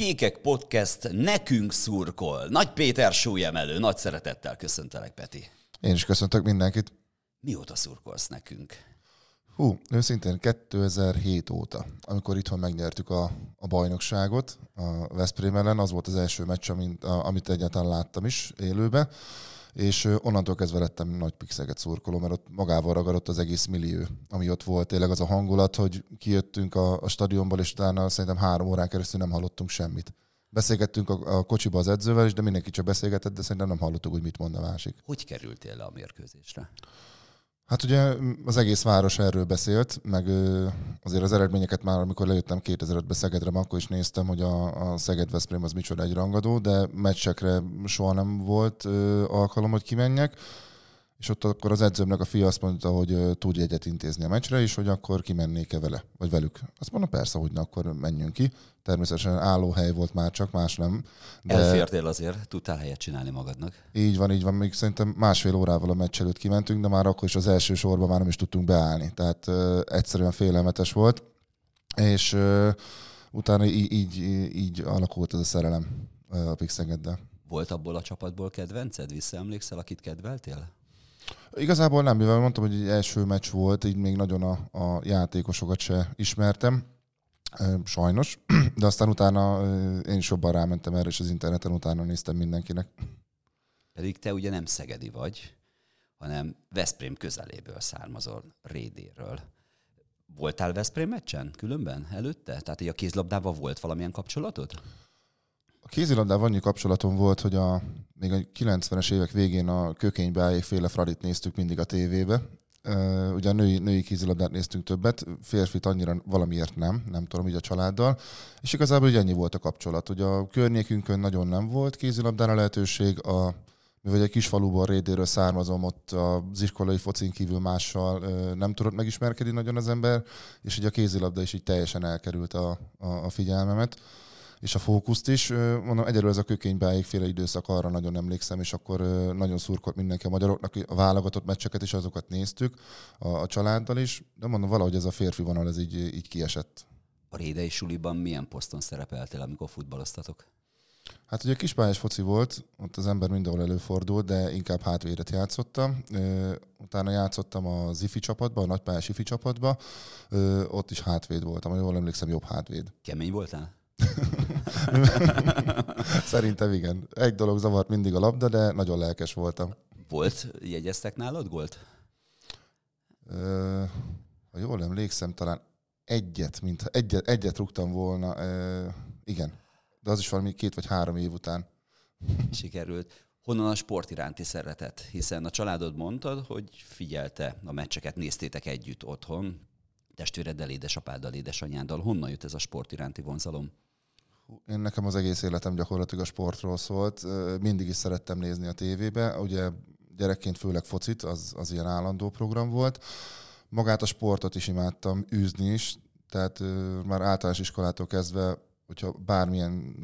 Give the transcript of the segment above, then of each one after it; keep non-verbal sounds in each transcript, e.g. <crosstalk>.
Kékek Podcast nekünk szurkol. Nagy Péter súlyemelő, nagy szeretettel köszöntelek, Peti. Én is köszöntök mindenkit. Mióta szurkolsz nekünk? Hú, őszintén 2007 óta, amikor itthon megnyertük a, a bajnokságot a Veszprém ellen, az volt az első meccs, amit, amit egyáltalán láttam is élőben, és onnantól kezdve lettem nagy pixeget szurkoló, mert ott magával ragadott az egész millió, ami ott volt. Tényleg az a hangulat, hogy kijöttünk a, a stadionból, és utána szerintem három órán keresztül nem hallottunk semmit. Beszélgettünk a, a kocsiba az edzővel is, de mindenki csak beszélgetett, de szerintem nem hallottuk, hogy mit mond a másik. Hogy kerültél le a mérkőzésre? Hát ugye az egész város erről beszélt, meg azért az eredményeket már, amikor lejöttem 2005-ben Szegedre, akkor is néztem, hogy a, a Szeged Veszprém az micsoda egy rangadó, de meccsekre soha nem volt alkalom, hogy kimenjek és ott akkor az edzőmnek a fia azt mondta, hogy tud egyet intézni a meccsre, és hogy akkor kimennék-e vele, vagy velük. Azt mondom, persze, hogy ne, akkor menjünk ki. Természetesen állóhely volt már csak, más nem. De Elfértél azért, tudtál helyet csinálni magadnak. Így van, így van. Még szerintem másfél órával a meccs előtt kimentünk, de már akkor is az első sorban már nem is tudtunk beállni. Tehát uh, egyszerűen félelmetes volt. És uh, utána így, így, így alakult ez a szerelem uh, a Pixengeddel. Volt abból a csapatból kedvenced? Visszaemlékszel, akit kedveltél? Igazából nem, mivel mondtam, hogy egy első meccs volt, így még nagyon a, a játékosokat se ismertem, sajnos, <clears throat> de aztán utána én is jobban rámentem erre, és az interneten utána néztem mindenkinek. Pedig te ugye nem szegedi vagy, hanem Veszprém közeléből származol, Rédéről. Voltál Veszprém meccsen különben előtte? Tehát így a kézlabdával volt valamilyen kapcsolatod? Kézilabdával annyi kapcsolatom volt, hogy a, még a 90-es évek végén a kökénybe féle Fradit néztük mindig a tévébe. Uh, ugye a női, női kézilabdát néztünk többet, férfit annyira valamiért nem, nem tudom, így a családdal. És igazából ugye ennyi volt a kapcsolat. Ugye a környékünkön nagyon nem volt kézilabdára lehetőség, a, mivel egy kis faluból Rédéről származom, ott az iskolai focin kívül mással nem tudott megismerkedni nagyon az ember, és ugye a kézilabda is így teljesen elkerült a, a, a figyelmemet és a fókuszt is. Mondom, egyelőre ez a kökénybeáig féle időszak, arra nagyon emlékszem, és akkor nagyon szurkolt mindenki a magyaroknak, a válogatott meccseket is, azokat néztük a, a családdal is, de mondom, valahogy ez a férfi vonal, ez így, így kiesett. A Rédei suliban milyen poszton szerepeltél, amikor futballoztatok? Hát ugye kispályás foci volt, ott az ember mindenhol előfordult, de inkább hátvédet játszottam. Utána játszottam a Zifi csapatba, a nagypályás Ifi csapatba, ott is hátvéd voltam, jól emlékszem, jobb hátvéd. Kemény voltál? <laughs> Szerintem igen. Egy dolog zavart mindig a labda, de nagyon lelkes voltam. Volt? Jegyeztek nálad gólt? Ö, ha jól emlékszem, talán egyet, mint egyet, egyet rúgtam volna. Ö, igen. De az is valami két vagy három év után. <laughs> Sikerült. Honnan a sport iránti szeretet? Hiszen a családod mondtad, hogy figyelte a meccseket, néztétek együtt otthon, testvéreddel, édesapáddal, édesanyáddal. Honnan jött ez a sport iránti vonzalom? Én nekem az egész életem gyakorlatilag a sportról szólt. Mindig is szerettem nézni a tévébe. Ugye gyerekként főleg focit, az, az ilyen állandó program volt. Magát a sportot is imádtam, űzni is, tehát már általános iskolától kezdve, hogyha bármilyen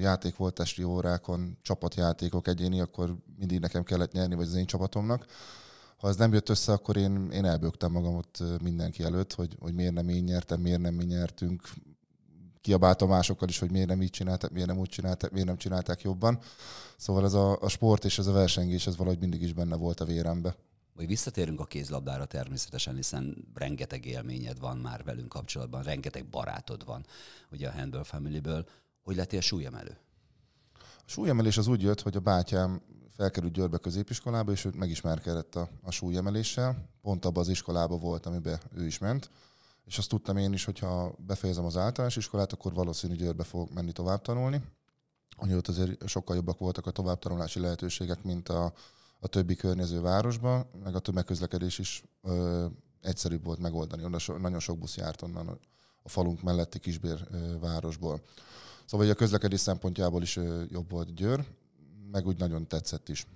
játék volt testi órákon, csapatjátékok egyéni, akkor mindig nekem kellett nyerni, vagy az én csapatomnak. Ha ez nem jött össze, akkor én, én elbögtem magam ott mindenki előtt, hogy, hogy miért nem én nyertem, miért nem mi nyertünk, kiabáltam másokkal is, hogy miért nem így csinálták, miért nem úgy csinálták, miért nem csinálták jobban. Szóval ez a, a sport és ez a versengés, ez valahogy mindig is benne volt a vérembe. Vagy visszatérünk a kézlabdára természetesen, hiszen rengeteg élményed van már velünk kapcsolatban, rengeteg barátod van ugye a Handball Family-ből. Hogy lettél súlyemelő? A súlyemelés az úgy jött, hogy a bátyám felkerült Győrbe középiskolába, és ő megismerkedett a, a súlyemeléssel. Pont abban az iskolában volt, amiben ő is ment és azt tudtam én is, hogyha befejezem az általános iskolát, akkor valószínű Győrbe fogok menni tovább tanulni. Hogy ott azért sokkal jobbak voltak a továbbtanulási lehetőségek, mint a, a többi környező városban, meg a tömegközlekedés is ö, egyszerűbb volt megoldani. Onnan so, nagyon sok busz járt onnan a falunk melletti kisbér ö, városból. Szóval a közlekedés szempontjából is ö, jobb volt Győr, meg úgy nagyon tetszett is.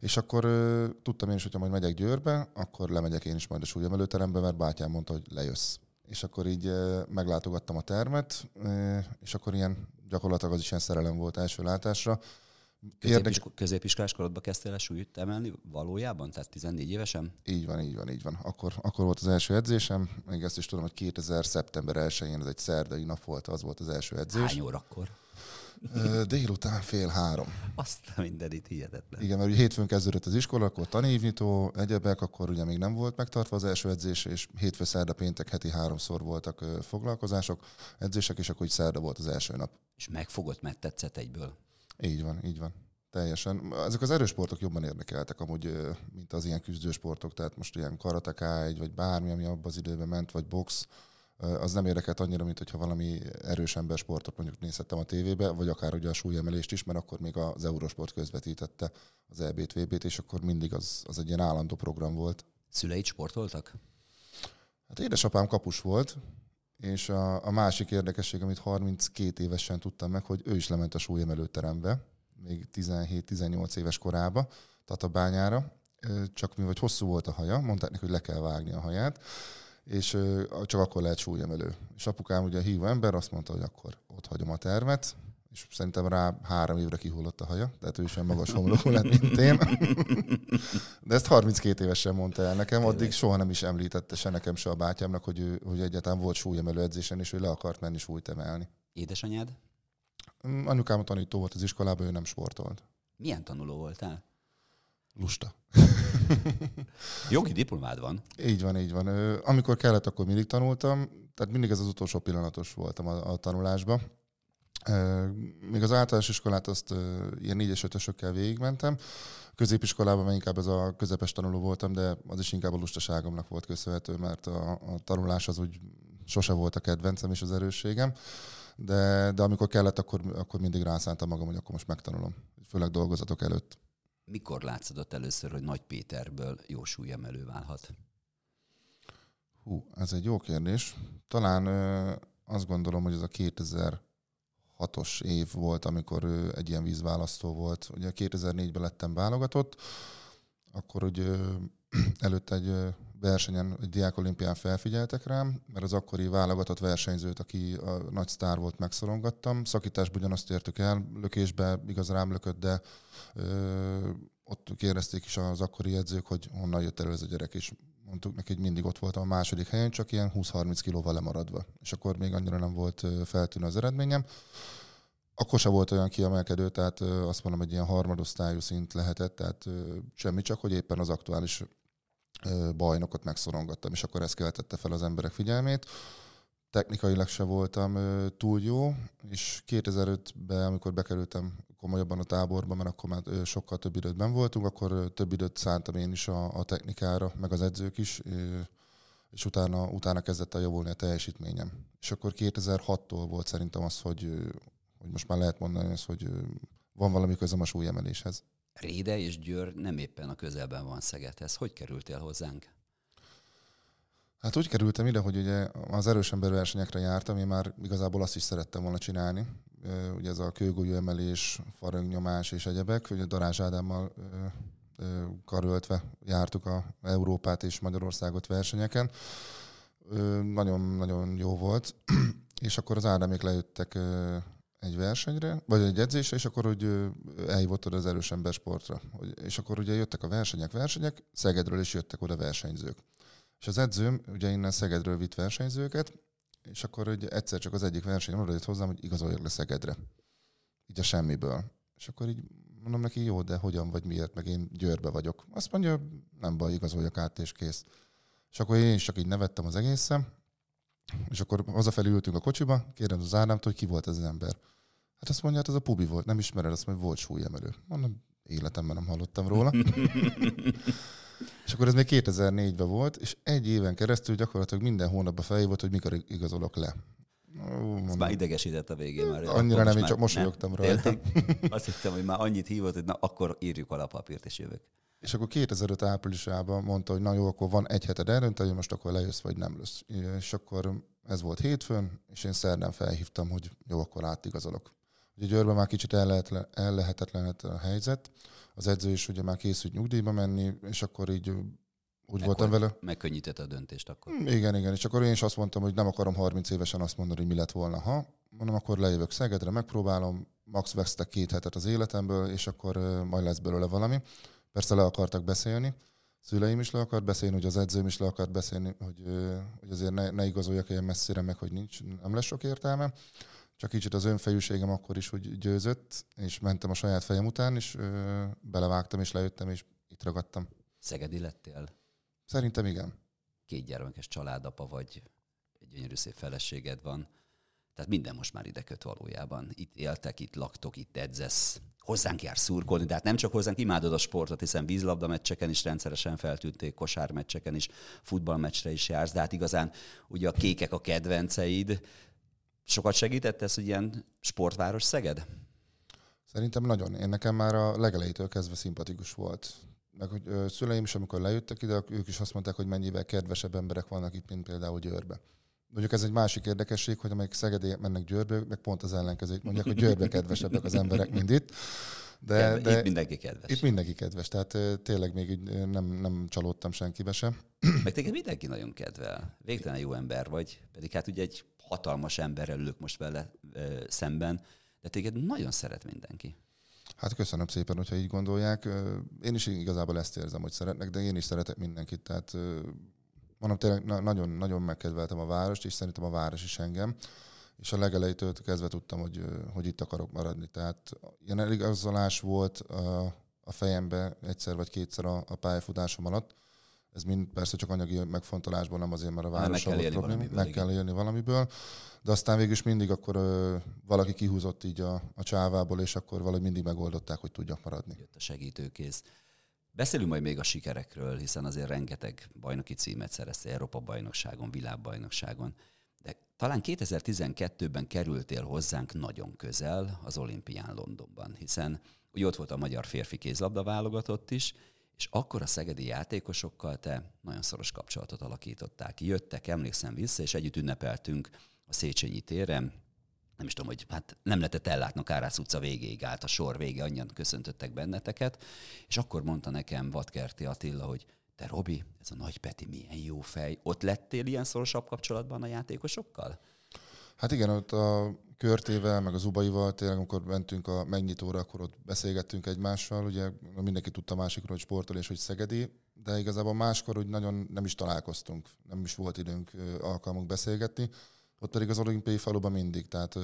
És akkor ö, tudtam én is, hogyha majd megyek Győrbe, akkor lemegyek én is majd a súlyemelőterembe, mert bátyám mondta, hogy lejössz. És akkor így ö, meglátogattam a termet, ö, és akkor ilyen gyakorlatilag az is ilyen szerelem volt első látásra. Középis, középiskolás korodban kezdtél el súlyt emelni valójában? Tehát 14 évesen? Így van, így van, így van. Akkor, akkor volt az első edzésem. Még ezt is tudom, hogy 2000. szeptember 1-én, ez egy szerdai nap volt, az volt az első edzés. Hány órakor? Délután fél három. Azt a mindenit hihetetlen. Igen, mert ugye hétfőn kezdődött az iskola, akkor tanévnyitó, egyebek, akkor ugye még nem volt megtartva az első edzés, és hétfő, szerda, péntek heti háromszor voltak foglalkozások, edzések, és akkor így szerda volt az első nap. És megfogott, mert tetszett egyből. Így van, így van. Teljesen. Ezek az erősportok jobban érdekeltek amúgy, mint az ilyen küzdősportok, tehát most ilyen karateká vagy bármi, ami abban az időben ment, vagy box, az nem érdekelt annyira, mint hogyha valami erős sportot mondjuk nézhettem a tévébe, vagy akár ugye a súlyemelést is, mert akkor még az Eurosport közvetítette az EB-t, VB-t, és akkor mindig az, az egy ilyen állandó program volt. Szüleid sportoltak? Hát édesapám kapus volt, és a, a másik érdekesség, amit 32 évesen tudtam meg, hogy ő is lement a súlyemelőterembe, még 17-18 éves korába, Tatabányára, csak mi vagy hosszú volt a haja, mondták neki, hogy le kell vágni a haját, és csak akkor lehet súlyemelő. És apukám ugye hívó ember, azt mondta, hogy akkor ott hagyom a termet, és szerintem rá három évre kihullott a haja, tehát ő is olyan magas homlokú lett, mint én. De ezt 32 évesen mondta el nekem, addig soha nem is említette se nekem, se a bátyámnak, hogy, ő, hogy egyáltalán volt súlyemelő edzésen, és ő le akart menni súlyt emelni. Édesanyád? Mm, anyukám a tanító volt az iskolában, ő nem sportolt. Milyen tanuló voltál? Lusta. Jogi diplomád van. Így van, így van. Amikor kellett, akkor mindig tanultam, tehát mindig ez az utolsó pillanatos voltam a, a tanulásba. Még az általános iskolát azt ilyen négyes ötösökkel végigmentem. Középiskolában meg inkább ez a közepes tanuló voltam, de az is inkább a lustaságomnak volt köszönhető, mert a, a tanulás az úgy sose volt a kedvencem és az erősségem. De, de amikor kellett, akkor, akkor mindig rászántam magam, hogy akkor most megtanulom, főleg dolgozatok előtt. Mikor látszódott először, hogy Nagy Péterből jó súlyemelő válhat? Hú, ez egy jó kérdés. Talán ö, azt gondolom, hogy ez a 2006-os év volt, amikor ő egy ilyen vízválasztó volt. Ugye 2004-ben lettem válogatott, akkor ugye <clears throat> előtte egy versenyen, egy diákolimpián felfigyeltek rám, mert az akkori válogatott versenyzőt, aki a nagy sztár volt, megszorongattam. Szakításban ugyanazt értük el, lökésbe igaz rám lökött, de ö, ott kérdezték is az akkori edzők, hogy honnan jött elő ez a gyerek, és mondtuk neki, hogy mindig ott voltam a második helyen, csak ilyen 20-30 kilóval lemaradva. És akkor még annyira nem volt feltűnő az eredményem. Akkor se volt olyan kiemelkedő, tehát azt mondom, hogy ilyen harmadosztályú szint lehetett, tehát semmi, csak hogy éppen az aktuális bajnokot megszorongattam, és akkor ez keltette fel az emberek figyelmét. Technikailag se voltam túl jó, és 2005-ben, amikor bekerültem komolyabban a táborba, mert akkor már sokkal több időt voltunk, akkor több időt szántam én is a, a technikára, meg az edzők is, és utána, utána kezdett el javulni a teljesítményem. És akkor 2006-tól volt szerintem az, hogy, hogy most már lehet mondani azt, hogy van valami közöm a súlyemeléshez. Réde és Győr nem éppen a közelben van Szegedhez. Hogy kerültél hozzánk? Hát úgy kerültem ide, hogy ugye az erős ember versenyekre jártam, én már igazából azt is szerettem volna csinálni. Ugye ez a kőgolyó emelés, faröngnyomás és egyebek, ugye Darázs Ádámmal karöltve jártuk a Európát és Magyarországot versenyeken. Nagyon-nagyon jó volt. <clears throat> és akkor az Ádámék lejöttek egy versenyre, vagy egy edzésre, és akkor hogy elhívott oda az erős sportra. És akkor ugye jöttek a versenyek, versenyek, Szegedről is jöttek oda versenyzők. És az edzőm ugye innen Szegedről vitt versenyzőket, és akkor hogy egyszer csak az egyik verseny oda jött hozzám, hogy igazoljak le Szegedre. Így a semmiből. És akkor így mondom neki, jó, de hogyan vagy miért, meg én Győrbe vagyok. Azt mondja, nem baj, igazoljak át, és kész. És akkor én is csak így nevettem az egészen, és akkor hazafelé ültünk a kocsiba, kérdem az Ádámtól, hogy ki volt ez az ember. Hát azt mondja, hát ez a pubi volt, nem ismered, azt mondja, volt súlyemelő. Mondom, életemben nem hallottam róla. <laughs> és akkor ez még 2004-ben volt, és egy éven keresztül gyakorlatilag minden hónapban felhívott, hogy mikor igazolok le. Ez már idegesített a végén. Már Annyira nem, én csak mosolyogtam nem, rajta. Azt hittem, hogy már annyit hívott, hogy na, akkor írjuk alá a papírt, és jövök. És akkor 2005 áprilisában mondta, hogy na jó, akkor van egy heted eldönteni, most akkor lejössz, vagy nem lesz. És akkor ez volt hétfőn, és én szerdán felhívtam, hogy jó, akkor átigazolok. Ugye Győrben már kicsit ellehetetlenett a helyzet, az edző is ugye már készült nyugdíjba menni, és akkor így úgy akkor voltam vele. Megkönnyítette a döntést akkor. Igen, igen, és akkor én is azt mondtam, hogy nem akarom 30 évesen azt mondani, hogy mi lett volna, ha. Mondom, akkor lejövök Szegedre, megpróbálom, max vesztek két hetet az életemből, és akkor majd lesz belőle valami. Persze le akartak beszélni, szüleim is le akart beszélni, hogy az edzőm is le akart beszélni, hogy, hogy azért ne, ne igazoljak ilyen messzire, meg hogy nincs, nem lesz sok értelme. Csak kicsit az önfejűségem akkor is úgy győzött, és mentem a saját fejem után, és ö, belevágtam, és lejöttem, és itt ragadtam. Szegedi lettél? Szerintem igen. Két gyermekes családapa vagy, egy gyönyörű szép feleséged van. Tehát minden most már ide köt valójában. Itt éltek, itt laktok, itt edzesz, hozzánk jár szurkolni, de hát nem csak hozzánk, imádod a sportot, hiszen vízlabda meccseken is rendszeresen feltűnték, kosármeccseken is, futballmeccsre is jársz, de hát igazán ugye a kékek a kedvenceid. Sokat segített ez, hogy ilyen sportváros Szeged? Szerintem nagyon. Én nekem már a legelejétől kezdve szimpatikus volt. Meg hogy ö, szüleim is, amikor lejöttek ide, ők is azt mondták, hogy mennyivel kedvesebb emberek vannak itt, mint például Győrbe. Mondjuk ez egy másik érdekesség, hogy amelyik Szegedé mennek Győrbe, meg pont az ellenkezőt mondják, hogy Győrbe kedvesebbek az emberek, mint itt. De, de itt mindenki kedves. Itt mindenki kedves, tehát tényleg még így nem, nem csalódtam senkibe sem. Meg téged mindenki nagyon kedvel. Végtelen jó ember vagy, pedig hát ugye egy hatalmas emberrel ülök most vele ö, szemben, de téged nagyon szeret mindenki. Hát köszönöm szépen, hogyha így gondolják. Én is igazából ezt érzem, hogy szeretnek, de én is szeretek mindenkit. Tehát mondom, tényleg nagyon, nagyon megkedveltem a várost, és szerintem a város is engem. És a legelejétől kezdve tudtam, hogy, hogy itt akarok maradni. Tehát ilyen eligazolás volt a, a fejembe egyszer vagy kétszer a, a pályafutásom alatt. Ez mind persze csak anyagi megfontolásból, nem azért, mert a város meg kell élni Valamiből, meg kell élni valamiből. De aztán végül is mindig akkor ö, valaki kihúzott így a, a csávából, és akkor valahogy mindig megoldották, hogy tudjak maradni. Jött a segítőkész. Beszélünk majd még a sikerekről, hiszen azért rengeteg bajnoki címet szereztél Európa bajnokságon, világbajnokságon. De talán 2012-ben kerültél hozzánk nagyon közel az olimpián Londonban, hiszen ugye ott volt a magyar férfi kézlabda válogatott is, és akkor a szegedi játékosokkal te nagyon szoros kapcsolatot alakítottál ki. Jöttek, emlékszem vissza, és együtt ünnepeltünk a Széchenyi téren, nem is tudom, hogy hát nem lehetett ellátni a Kárász utca végéig állt a sor vége, annyian köszöntöttek benneteket, és akkor mondta nekem Vadkerti Attila, hogy te Robi, ez a nagy Peti milyen jó fej. Ott lettél ilyen szorosabb kapcsolatban a játékosokkal? Hát igen, ott a Körtével, meg az Ubaival, tényleg amikor mentünk a megnyitóra, akkor ott beszélgettünk egymással, ugye mindenki tudta másikról, hogy sportol és hogy Szegedi, de igazából máskor úgy nagyon nem is találkoztunk, nem is volt időnk, alkalmunk beszélgetni. Ott pedig az olimpiai faluban mindig, tehát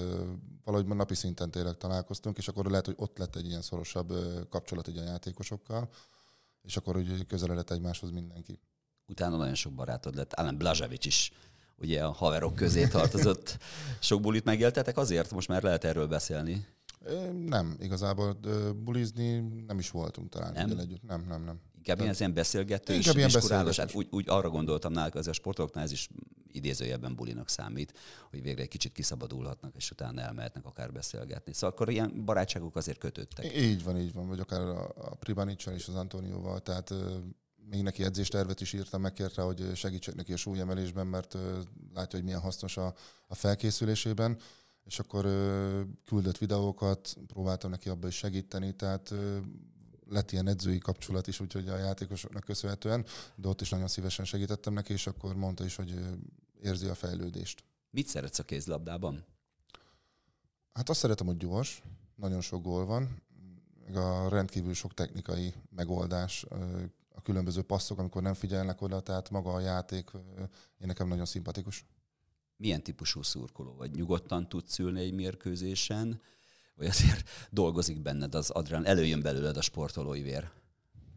valahogy napi szinten tényleg találkoztunk, és akkor lehet, hogy ott lett egy ilyen szorosabb kapcsolat egy a játékosokkal, és akkor úgy közeledett egymáshoz mindenki. Utána nagyon sok barátod lett, Alan Blaževic is ugye a haverok közé tartozott. Sok bulit megéltetek azért? Most már lehet erről beszélni. Nem, igazából bulizni nem is voltunk talán nem? együtt. Nem, nem, nem. Inkább ilyen, ilyen beszélgető Inkább ilyen beszélgetős. Hát úgy, úgy, arra gondoltam náluk, az a sportolóknál ez is idézőjelben bulinak számít, hogy végre egy kicsit kiszabadulhatnak, és utána elmehetnek akár beszélgetni. Szóval akkor ilyen barátságok azért kötődtek. Így van, így van, vagy akár a, a Pribanicsal és az Antónióval, tehát még neki edzéstervet is írtam, megkérte, hogy segítsek neki a súlyemelésben, mert látja, hogy milyen hasznos a, a felkészülésében, és akkor küldött videókat, próbáltam neki abba is segíteni, tehát lett ilyen edzői kapcsolat is, úgyhogy a játékosoknak köszönhetően, de ott is nagyon szívesen segítettem neki, és akkor mondta is, hogy érzi a fejlődést. Mit szeretsz a kézlabdában? Hát azt szeretem, hogy gyors, nagyon sok gól van, meg a rendkívül sok technikai megoldás, különböző passzok, amikor nem figyelnek oda, tehát maga a játék én nekem nagyon szimpatikus. Milyen típusú szurkoló vagy? Nyugodtan tudsz ülni egy mérkőzésen, vagy azért <laughs> dolgozik benned az adrenalin, előjön belőled a sportolói vér?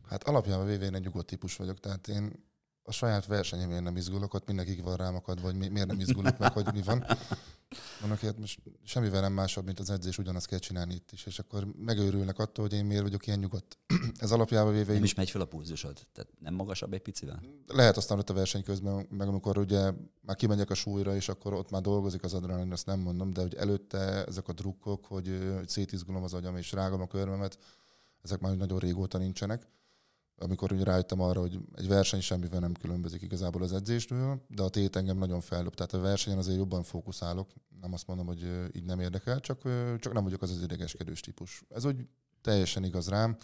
Hát alapjában véve én egy nyugodt típus vagyok, tehát én a saját versenyemén nem izgulok, ott mindenki van rám akad, vagy miért nem izgulok meg, hogy mi van. Vannak hát most semmivel nem másabb, mint az edzés, ugyanazt kell csinálni itt is, és akkor megőrülnek attól, hogy én miért vagyok ilyen nyugodt. <clears throat> Ez alapjában véve... Nem is megy fel a pulzusod? Tehát nem magasabb egy picivel? Lehet aztán ott a verseny közben, meg amikor ugye már kimegyek a súlyra, és akkor ott már dolgozik az adrenalin, azt nem mondom, de hogy előtte ezek a drukkok, hogy, hogy szétizgulom az agyam és rágom a körmemet, ezek már nagyon régóta nincsenek amikor úgy rájöttem arra, hogy egy verseny semmivel nem különbözik igazából az edzésről, de a tét engem nagyon feldob. Tehát a versenyen azért jobban fókuszálok. Nem azt mondom, hogy így nem érdekel, csak, csak nem vagyok az az idegeskedős típus. Ez úgy teljesen igaz rám.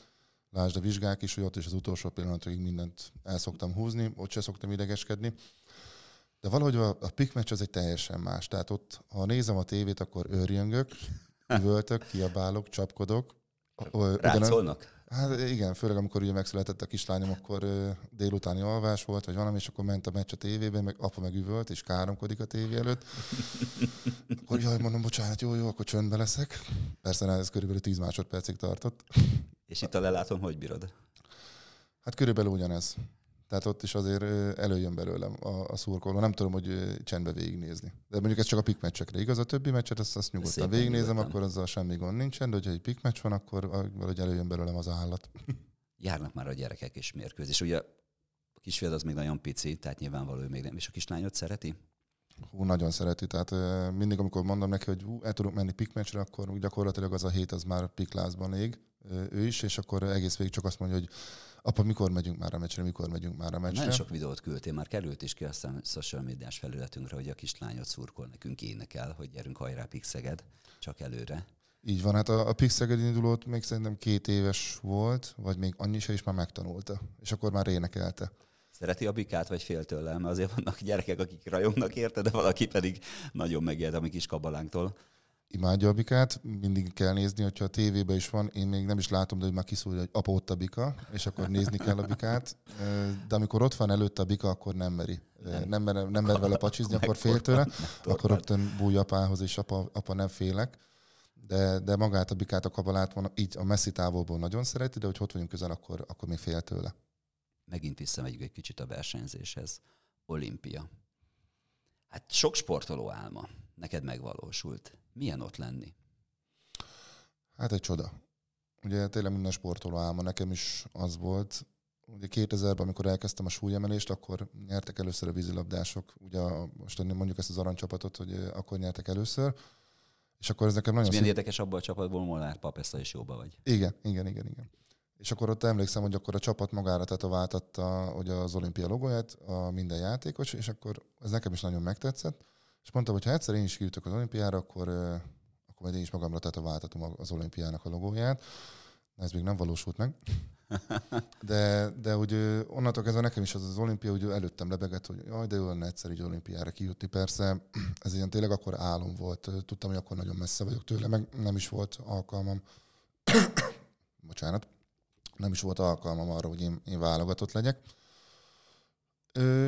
Lásd a vizsgák is, hogy ott is az utolsó pillanatig mindent el szoktam húzni, ott se szoktam idegeskedni. De valahogy a, a pick match az egy teljesen más. Tehát ott, ha nézem a tévét, akkor őrjöngök, üvöltök, kiabálok, csapkodok. Rácolnak? Hát igen, főleg amikor ugye megszületett a kislányom, akkor délutáni alvás volt, vagy valami, és akkor ment a meccs a tévében, meg apa meg üvölt, és káromkodik a tévé előtt. <laughs> Akkor jaj, mondom, bocsánat, jó, jó, akkor csöndbe leszek. Persze ez körülbelül 10 másodpercig tartott. És itt a lelátom, hogy bírod? Hát körülbelül ugyanez. Tehát ott is azért előjön belőlem a, a szurkoló. Nem tudom, hogy csendbe végignézni. De mondjuk ez csak a pikmeccsekre igaz, a többi meccset azt, azt nyugodtan végignézem, nyugodtan. akkor azzal semmi gond nincsen, de hogyha egy pikmeccs van, akkor valahogy előjön belőlem az állat. <laughs> Járnak már a gyerekek is mérkőzés. Ugye a kisfiad az még nagyon pici, tehát nyilvánvaló még nem. És a kislányot szereti? Hú, nagyon szereti. Tehát mindig, amikor mondom neki, hogy hú, el tudunk menni pikmeccsre, akkor gyakorlatilag az a hét az már piklázban ég, ő is, és akkor egész végig csak azt mondja, hogy apa, mikor megyünk már a meccsre, mikor megyünk már a meccsre. Nagyon sok videót küldtél, már került is ki a social médiás felületünkre, hogy a kislányot szurkol nekünk énekel, hogy gyerünk hajrá Pixeged, csak előre. Így van, hát a, a Pixeged indulót még szerintem két éves volt, vagy még annyi se is már megtanulta, és akkor már énekelte. Szereti a bikát, vagy fél tőle? Mert azért vannak gyerekek, akik rajongnak érte, de valaki pedig nagyon megijed a mi kis kabalánktól imádja a bikát, mindig kell nézni, hogyha a tévében is van, én még nem is látom, de hogy már kiszúrja, hogy apa ott a bika, és akkor nézni kell a bikát. De amikor ott van előtte a bika, akkor nem meri. Nem, mer, nem mer vele pacsizni, akkor fél tőle, akkor rögtön búj apához, és apa, apa nem félek. De, de magát a bikát, a kabalát van, így a messzi távolból nagyon szereti, de hogy ott vagyunk közel, akkor, akkor még fél tőle. Megint visszamegyünk egy kicsit a versenyzéshez. Olimpia. Hát sok sportoló álma neked megvalósult. Milyen ott lenni? Hát egy csoda. Ugye tényleg minden sportoló álma, nekem is az volt. Ugye 2000-ben, amikor elkezdtem a súlyemelést, akkor nyertek először a vízilabdások. Ugye most mondjuk ezt az aranycsapatot, hogy akkor nyertek először. És akkor ez nekem nagyon... És milyen szín... érdekes abban a csapatból Molnár Papesza is jóba vagy. Igen, igen, igen, igen. És akkor ott emlékszem, hogy akkor a csapat magára tetováltatta hogy az olimpia logóját, a minden játékos, és akkor ez nekem is nagyon megtetszett. És mondtam, hogy ha egyszer én is kijutok az olimpiára, akkor, akkor majd én is magamra tetováltatom az olimpiának a logóját. Ez még nem valósult meg. <laughs> De, de hogy onnantól kezdve nekem is az az olimpia, hogy előttem lebegett, hogy jaj, de jó lenne egyszer így olimpiára kijutni. Persze <clears throat> ez ilyen tényleg akkor álom volt. Tudtam, hogy akkor nagyon messze vagyok tőle, meg nem is volt alkalmam. <clears throat> Bocsánat nem is volt alkalmam arra, hogy én, én válogatott legyek.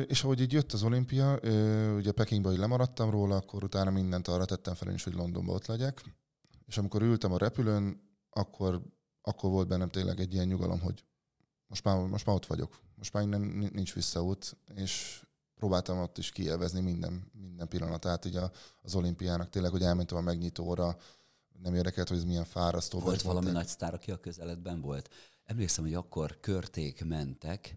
És ahogy így jött az olimpia, ugye Pekingbe, hogy lemaradtam róla, akkor utána mindent arra tettem fel is, hogy Londonba ott legyek. És amikor ültem a repülőn, akkor, akkor volt bennem tényleg egy ilyen nyugalom, hogy most már, most már ott vagyok. Most már innen nincs visszaút, és próbáltam ott is kielvezni minden, minden pillanatát így a, az olimpiának. Tényleg, hogy elmentem a megnyitóra, nem érdekelt, hogy ez milyen fárasztó. Volt valami nagy sztár, aki a közeledben volt? Emlékszem, hogy akkor körték mentek,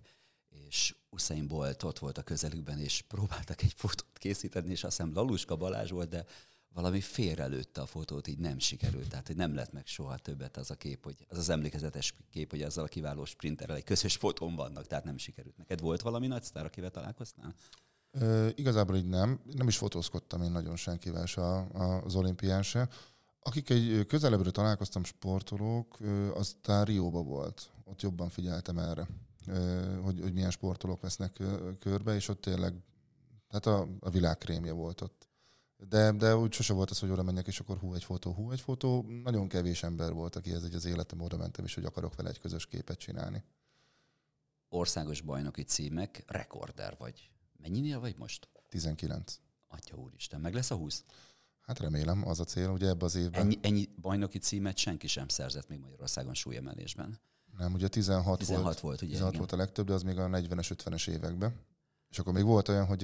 és Usain Bolt ott volt a közelükben, és próbáltak egy fotót készíteni, és azt hiszem Laluska Balázs volt, de valami félrelőtte a fotót, így nem sikerült. Tehát, hogy nem lett meg soha többet az a kép, hogy az az emlékezetes kép, hogy azzal a kiváló sprinterrel egy közös fotón vannak, tehát nem sikerült. Neked volt valami nagy sztár, akivel találkoztál? Ö, igazából így nem. Nem is fotózkodtam én nagyon senkivel se az olimpián se. Akik egy közelebbről találkoztam sportolók, az talán Rióba volt. Ott jobban figyeltem erre, hogy, hogy milyen sportolók vesznek körbe, és ott tényleg, hát a, a világ krémje volt ott. De, de úgy sose volt az, hogy oda menjek, és akkor hú egy fotó, hú egy fotó. Nagyon kevés ember volt, aki ez egy az életem oda mentem, és hogy akarok vele egy közös képet csinálni. Országos bajnoki címek, rekorder vagy. Mennyinél vagy most? 19. Atya úristen, meg lesz a 20? Hát remélem, az a cél, ugye ebbe az évben. Ennyi, ennyi bajnoki címet senki sem szerzett még Magyarországon súlyemelésben. Nem, ugye 16, 16 volt, volt, ugye, 16 igen. volt a legtöbb, de az még a 40-es, 50-es években. És akkor még volt olyan, hogy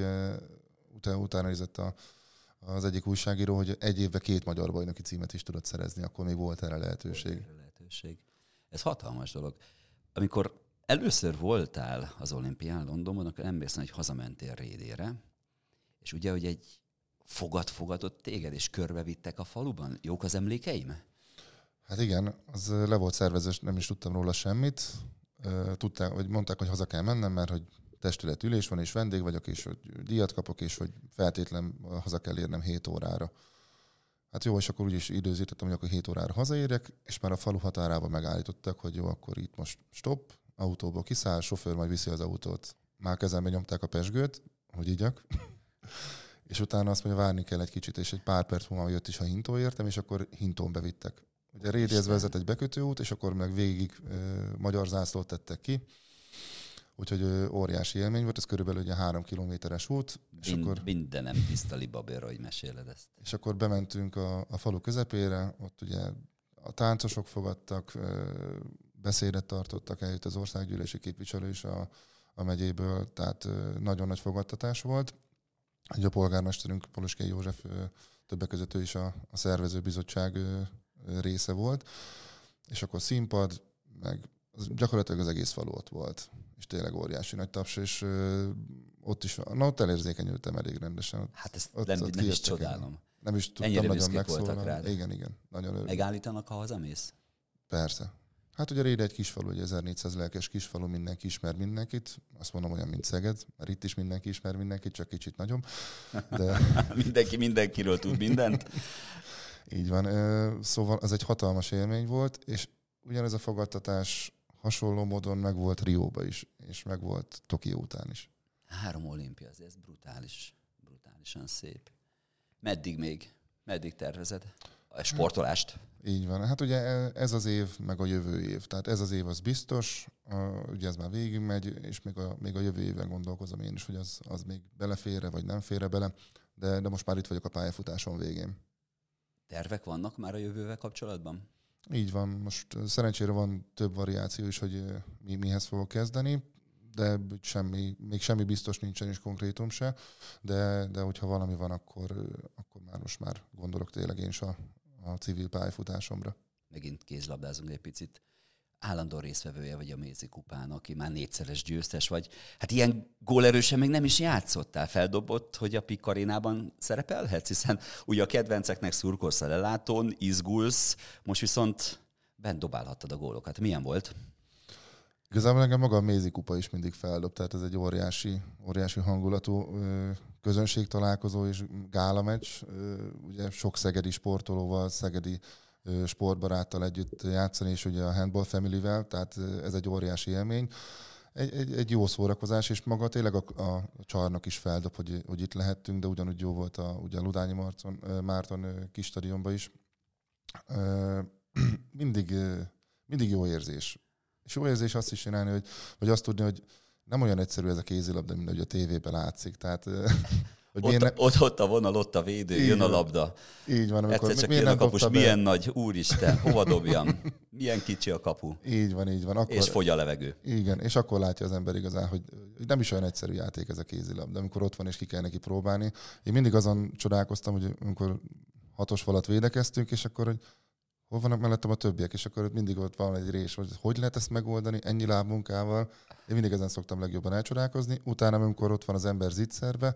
utána, utána nézett a, az egyik újságíró, hogy egy évben két magyar bajnoki címet is tudott szerezni, akkor még volt erre lehetőség. Volt erre lehetőség. Ez hatalmas dolog. Amikor először voltál az olimpián Londonban, akkor emlékszem, hogy hazamentél Rédére, és ugye, hogy egy fogad fogadott téged, és körbevittek a faluban? Jók az emlékeim? Hát igen, az le volt szervezve, nem is tudtam róla semmit. Tudták, vagy mondták, hogy haza kell mennem, mert hogy testületülés van, és vendég vagyok, és hogy díjat kapok, és hogy feltétlen haza kell érnem 7 órára. Hát jó, és akkor úgy is időzítettem, hogy akkor 7 órára hazaérek, és már a falu határában megállítottak, hogy jó, akkor itt most stop, autóból kiszáll, sofőr majd viszi az autót. Már kezembe nyomták a pesgőt, hogy igyak <laughs> és utána azt mondja, várni kell egy kicsit, és egy pár perc múlva jött is a hintó értem, és akkor hintón bevittek. Ugye Rédihez vezet egy bekötőút, és akkor meg végig ö, magyar zászlót tettek ki. Úgyhogy ö, óriási élmény volt, ez körülbelül ugye három kilométeres út. És Mind, akkor, minden nem tiszta libabőr, hogy meséled ezt. És akkor bementünk a, a falu közepére, ott ugye a táncosok fogadtak, ö, beszédet tartottak, eljött az országgyűlési képviselő is a, a megyéből, tehát nagyon nagy fogadtatás volt. Ugye a polgármesterünk, Poloskei József, többek között ő is a, a szervezőbizottság része volt, és akkor színpad, meg az gyakorlatilag az egész falu ott volt, és tényleg óriási nagy taps, és ö, ott is, na ott elérzékenyültem elég rendesen. Hát ezt ott, nem, ott nem is csodálom. Nem is tudtam Ennyire nagyon megszólalni. Igen, igen. Nagyon örülök. Megállítanak, ha hazamész? Persze. Hát ugye Réde egy kisfalu, egy 1400 lelkes kisfalu, mindenki ismer mindenkit. Azt mondom olyan, mint Szeged, mert itt is mindenki ismer mindenkit, csak kicsit nagyobb. De... <laughs> mindenki mindenkiről tud mindent. Így van. Szóval ez egy hatalmas élmény volt, és ugyanez a fogadtatás hasonló módon meg volt Rióba is, és meg volt Tokió után is. Három olimpia, ez brutális, brutálisan szép. Meddig még? Meddig tervezed? A sportolást? Így van. Hát ugye ez az év, meg a jövő év. Tehát ez az év az biztos, ugye ez már végig megy, és még a, még a jövő évben gondolkozom én is, hogy az, az még belefére, vagy nem fére bele, de, de most már itt vagyok a pályafutáson végén. Tervek vannak már a jövővel kapcsolatban? Így van. Most szerencsére van több variáció is, hogy mi mihez fogok kezdeni, de semmi, még semmi biztos nincsen is konkrétum se, de, de hogyha valami van, akkor, akkor már most már gondolok tényleg én is a, a civil pályafutásomra. Megint kézlabdázunk egy picit állandó részvevője vagy a Mézi kupán, aki már négyszeres győztes vagy. Hát ilyen gólerősen még nem is játszottál, feldobott, hogy a Pikarénában szerepelhetsz, hiszen ugye a kedvenceknek szurkolsz a lelátón, izgulsz, most viszont bent dobálhattad a gólokat. Milyen volt? Igazából engem maga a Mézi kupa is mindig feldob, tehát ez egy óriási, óriási hangulatú közönségtalálkozó és gálameccs. Ugye sok szegedi sportolóval, szegedi sportbaráttal együtt játszani, és ugye a Handball Family-vel, tehát ez egy óriási élmény. Egy, egy, egy jó szórakozás, és maga tényleg a, a csarnok is feldob, hogy, hogy itt lehettünk, de ugyanúgy jó volt a, ugye a Ludányi Márton, Márton kis stadionban is. <clears throat> Mindig, mindig jó érzés. És jó érzés azt is csinálni, hogy, hogy azt tudni, hogy nem olyan egyszerű ez a kézilabda, mint hogy a tévében látszik. Tehát hogy ott, ne... ott, ott a vonal, ott a védő, így jön a labda. Így van. Amikor Egyszer csak jön a kapus, milyen nagy, úristen, hova dobjam? Milyen kicsi a kapu. Így van, így van. Akkor, és fogy a levegő. Igen, és akkor látja az ember igazán, hogy nem is olyan egyszerű játék ez a kézilabda, amikor ott van és ki kell neki próbálni. Én mindig azon csodálkoztam, hogy amikor hatos falat védekeztünk, és akkor, hogy hol vannak mellettem a többiek, és akkor mindig ott van egy rés, hogy hogy lehet ezt megoldani ennyi lábmunkával. Én mindig ezen szoktam legjobban elcsodálkozni. Utána, amikor ott van az ember zicserbe,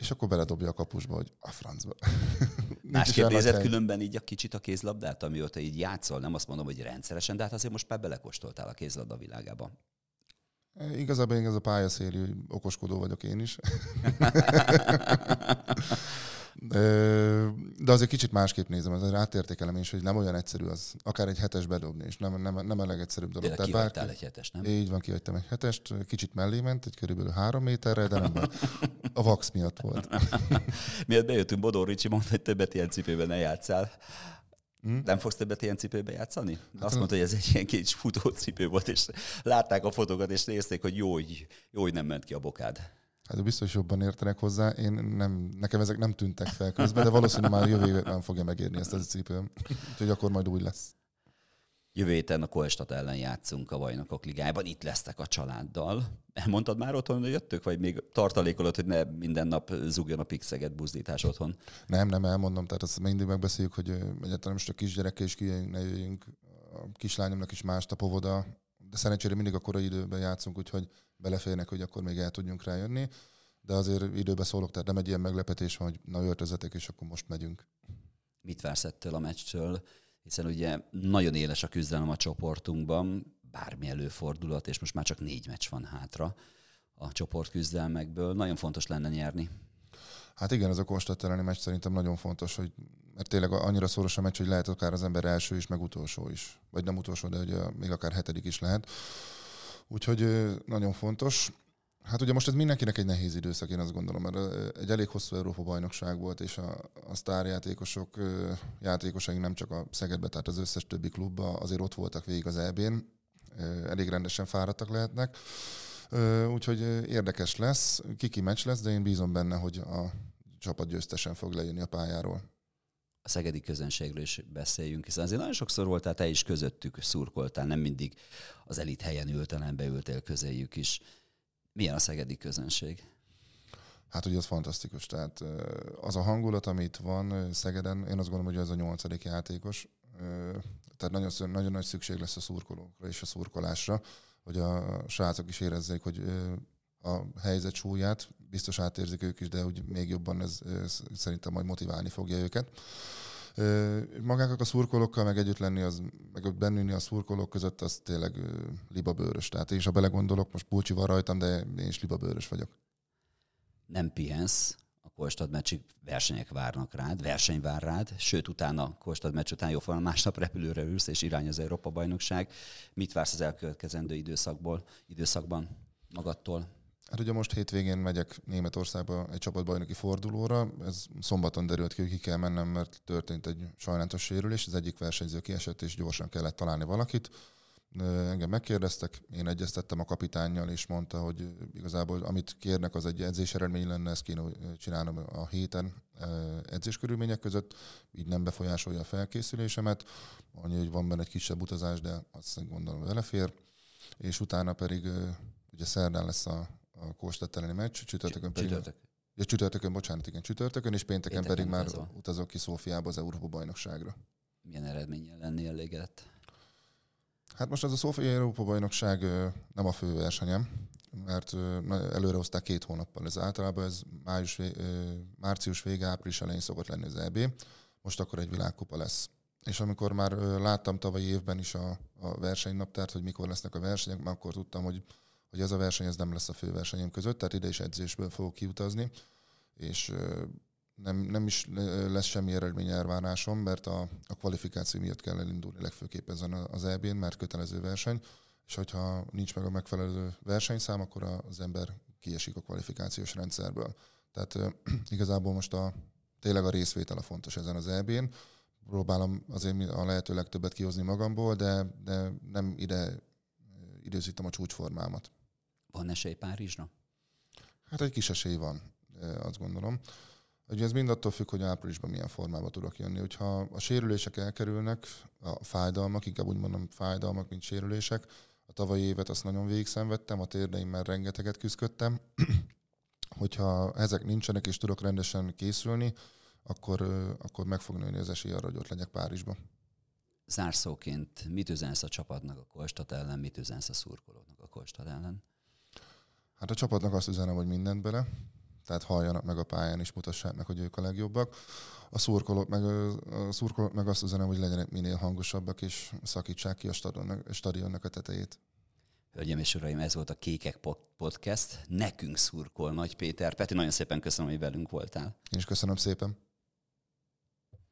és akkor beledobja a kapusba, hogy a francba. <laughs> Másképp nézed különben így a kicsit a kézlabdát, amióta így játszol, nem azt mondom, hogy rendszeresen, de hát azért most már belekóstoltál a kézlabda világába. E, igazából én ez a pályaszéli okoskodó vagyok én is. <laughs> De azért kicsit másképp nézem, azért átértékelem is, hogy nem olyan egyszerű az, akár egy hetes bedobni, és nem, nem, nem a legegyszerűbb dolog. Tehát bárki, egy hetes, nem? Így van, kihagytam egy hetest, kicsit mellé ment, egy körülbelül három méterre, de nem a vax miatt volt. <laughs> Miért bejöttünk, Bodor Ricsi mondta, hogy többet ilyen cipőben ne játszál. Hmm? Nem fogsz többet ilyen cipőbe játszani? Hát Azt mondta, hogy ez egy ilyen kicsi futócipő volt, és látták a fotókat, és nézték, hogy jó, jó, hogy nem ment ki a bokád. Hát biztos jobban értenek hozzá. Én nem, nekem ezek nem tűntek fel közben, de valószínűleg már jövő évben fogja megérni ezt a cipőm. Úgyhogy akkor majd új lesz. Jövő héten a Kolstat ellen játszunk a Bajnokok Ligájában, itt lesztek a családdal. Elmondtad már otthon, hogy jöttök, vagy még tartalékolod, hogy ne minden nap zugjon a pixeget buzdítás otthon? Nem, nem elmondom, tehát azt mindig megbeszéljük, hogy egyáltalán most a kisgyerekkel is kijönjünk, ne jöjjünk. A kislányomnak is más tapovoda, de szerencsére mindig a korai időben játszunk, úgyhogy beleférnek, hogy akkor még el tudjunk rájönni. De azért időben szólok, tehát nem egy ilyen meglepetés van, hogy na öltözetek, és akkor most megyünk. Mit vársz ettől a meccstől? Hiszen ugye nagyon éles a küzdelem a csoportunkban, bármi előfordulat, és most már csak négy meccs van hátra a csoportküzdelmekből. Nagyon fontos lenne nyerni. Hát igen, ez a Kostat elleni meccs szerintem nagyon fontos, hogy, mert tényleg annyira szoros a meccs, hogy lehet akár az ember első is, meg utolsó is. Vagy nem utolsó, de ugye még akár hetedik is lehet. Úgyhogy nagyon fontos. Hát ugye most ez mindenkinek egy nehéz időszak, én azt gondolom, mert egy elég hosszú Európa-bajnokság volt, és a, a sztárjátékosok, játékosaink nem csak a Szegedbe, tehát az összes többi klubba azért ott voltak végig az EB-n, elég rendesen fáradtak lehetnek. Úgyhogy érdekes lesz, kiki meccs lesz, de én bízom benne, hogy a csapat győztesen fog lejönni a pályáról. A szegedi közönségről is beszéljünk, hiszen azért nagyon sokszor voltál te is közöttük, szurkoltál, nem mindig az elit helyen ültél, hanem beültél közéjük is. Milyen a szegedi közönség? Hát ugye az fantasztikus. Tehát az a hangulat, amit van Szegeden, én azt gondolom, hogy ez a nyolcadik játékos. Tehát nagyon, nagyon nagy szükség lesz a szurkolókra és a szurkolásra, hogy a srácok is érezzék, hogy a helyzet súlyát, biztos átérzik ők is, de úgy még jobban ez, ez szerintem majd motiválni fogja őket. Magákat a szurkolókkal meg együtt lenni, az, meg bennülni a szurkolók között, az tényleg libabőrös. Tehát én is, ha belegondolok, most Pulcsi van rajtam, de én is libabőrös vagyok. Nem pihensz, a Kolstad meccsig versenyek várnak rád, verseny vár rád, sőt utána Kolstad meccs után jóformán másnap repülőre ülsz, és irány az Európa-bajnokság. Mit vársz az elkövetkezendő időszakból, időszakban magadtól? Hát ugye most hétvégén megyek Németországba egy csapatbajnoki fordulóra. Ez szombaton derült ki, hogy ki kell mennem, mert történt egy sajnálatos sérülés. Az egyik versenyző kiesett, és gyorsan kellett találni valakit. Engem megkérdeztek, én egyeztettem a kapitánnyal, és mondta, hogy igazából amit kérnek, az egy edzés eredmény lenne, ezt kéne csinálnom a héten edzéskörülmények között, így nem befolyásolja a felkészülésemet. Annyi, hogy van benne egy kisebb utazás, de azt gondolom belefér. És utána pedig ugye szerdán lesz a a Kóstad elleni meccs, csütörtökön pedig... Csütörtök. Ja, csütörtökön, bocsánat, igen, csütörtökön, és pénteken, pénteken pedig utazol. már utazok ki Szófiába az Európa bajnokságra. Milyen eredménnyel lenni elégedett? Hát most az a Szófiai Európa bajnokság nem a fő versenyem, mert előre hozták két hónappal. Ez általában ez május, március vége, április elején szokott lenni az EB. Most akkor egy világkupa lesz. És amikor már láttam tavalyi évben is a, a versenynaptárt, hogy mikor lesznek a versenyek, már akkor tudtam, hogy hogy ez a verseny ez nem lesz a fő versenyem között, tehát ide is edzésből fogok kiutazni, és nem, nem is lesz semmi eredmény elvárásom, mert a, a kvalifikáció miatt kell elindulni legfőképp ezen az EB-n, mert kötelező verseny, és hogyha nincs meg a megfelelő versenyszám, akkor az ember kiesik a kvalifikációs rendszerből. Tehát <clears throat> igazából most a, tényleg a részvétel a fontos ezen az EB-n. Próbálom azért a lehető legtöbbet kihozni magamból, de, de nem ide időzítem a csúcsformámat. Van esély Párizsra? Hát egy kis esély van, azt gondolom. Ugye ez mind attól függ, hogy áprilisban milyen formában tudok jönni. Hogyha a sérülések elkerülnek, a fájdalmak, inkább úgy mondom fájdalmak, mint sérülések, a tavalyi évet azt nagyon végig szenvedtem, a térdeimmel rengeteget küzdöttem. <clears throat> Hogyha ezek nincsenek, és tudok rendesen készülni, akkor, akkor meg fog nőni az esély arra, hogy ott legyek Párizsban. Zárszóként mit üzensz a csapatnak a Kolstad ellen, mit üzensz a szurkolóknak a Kolstad ellen? Hát a csapatnak azt üzenem, hogy mindent bele, tehát halljanak meg a pályán és mutassák meg, hogy ők a legjobbak. A szurkolók meg, a szurkolók meg azt üzenem, hogy legyenek minél hangosabbak, és szakítsák ki a stadionnak, a, tetejét. Hölgyeim és uraim, ez volt a Kékek Podcast. Nekünk szurkol Nagy Péter. Peti, nagyon szépen köszönöm, hogy velünk voltál. Én is köszönöm szépen.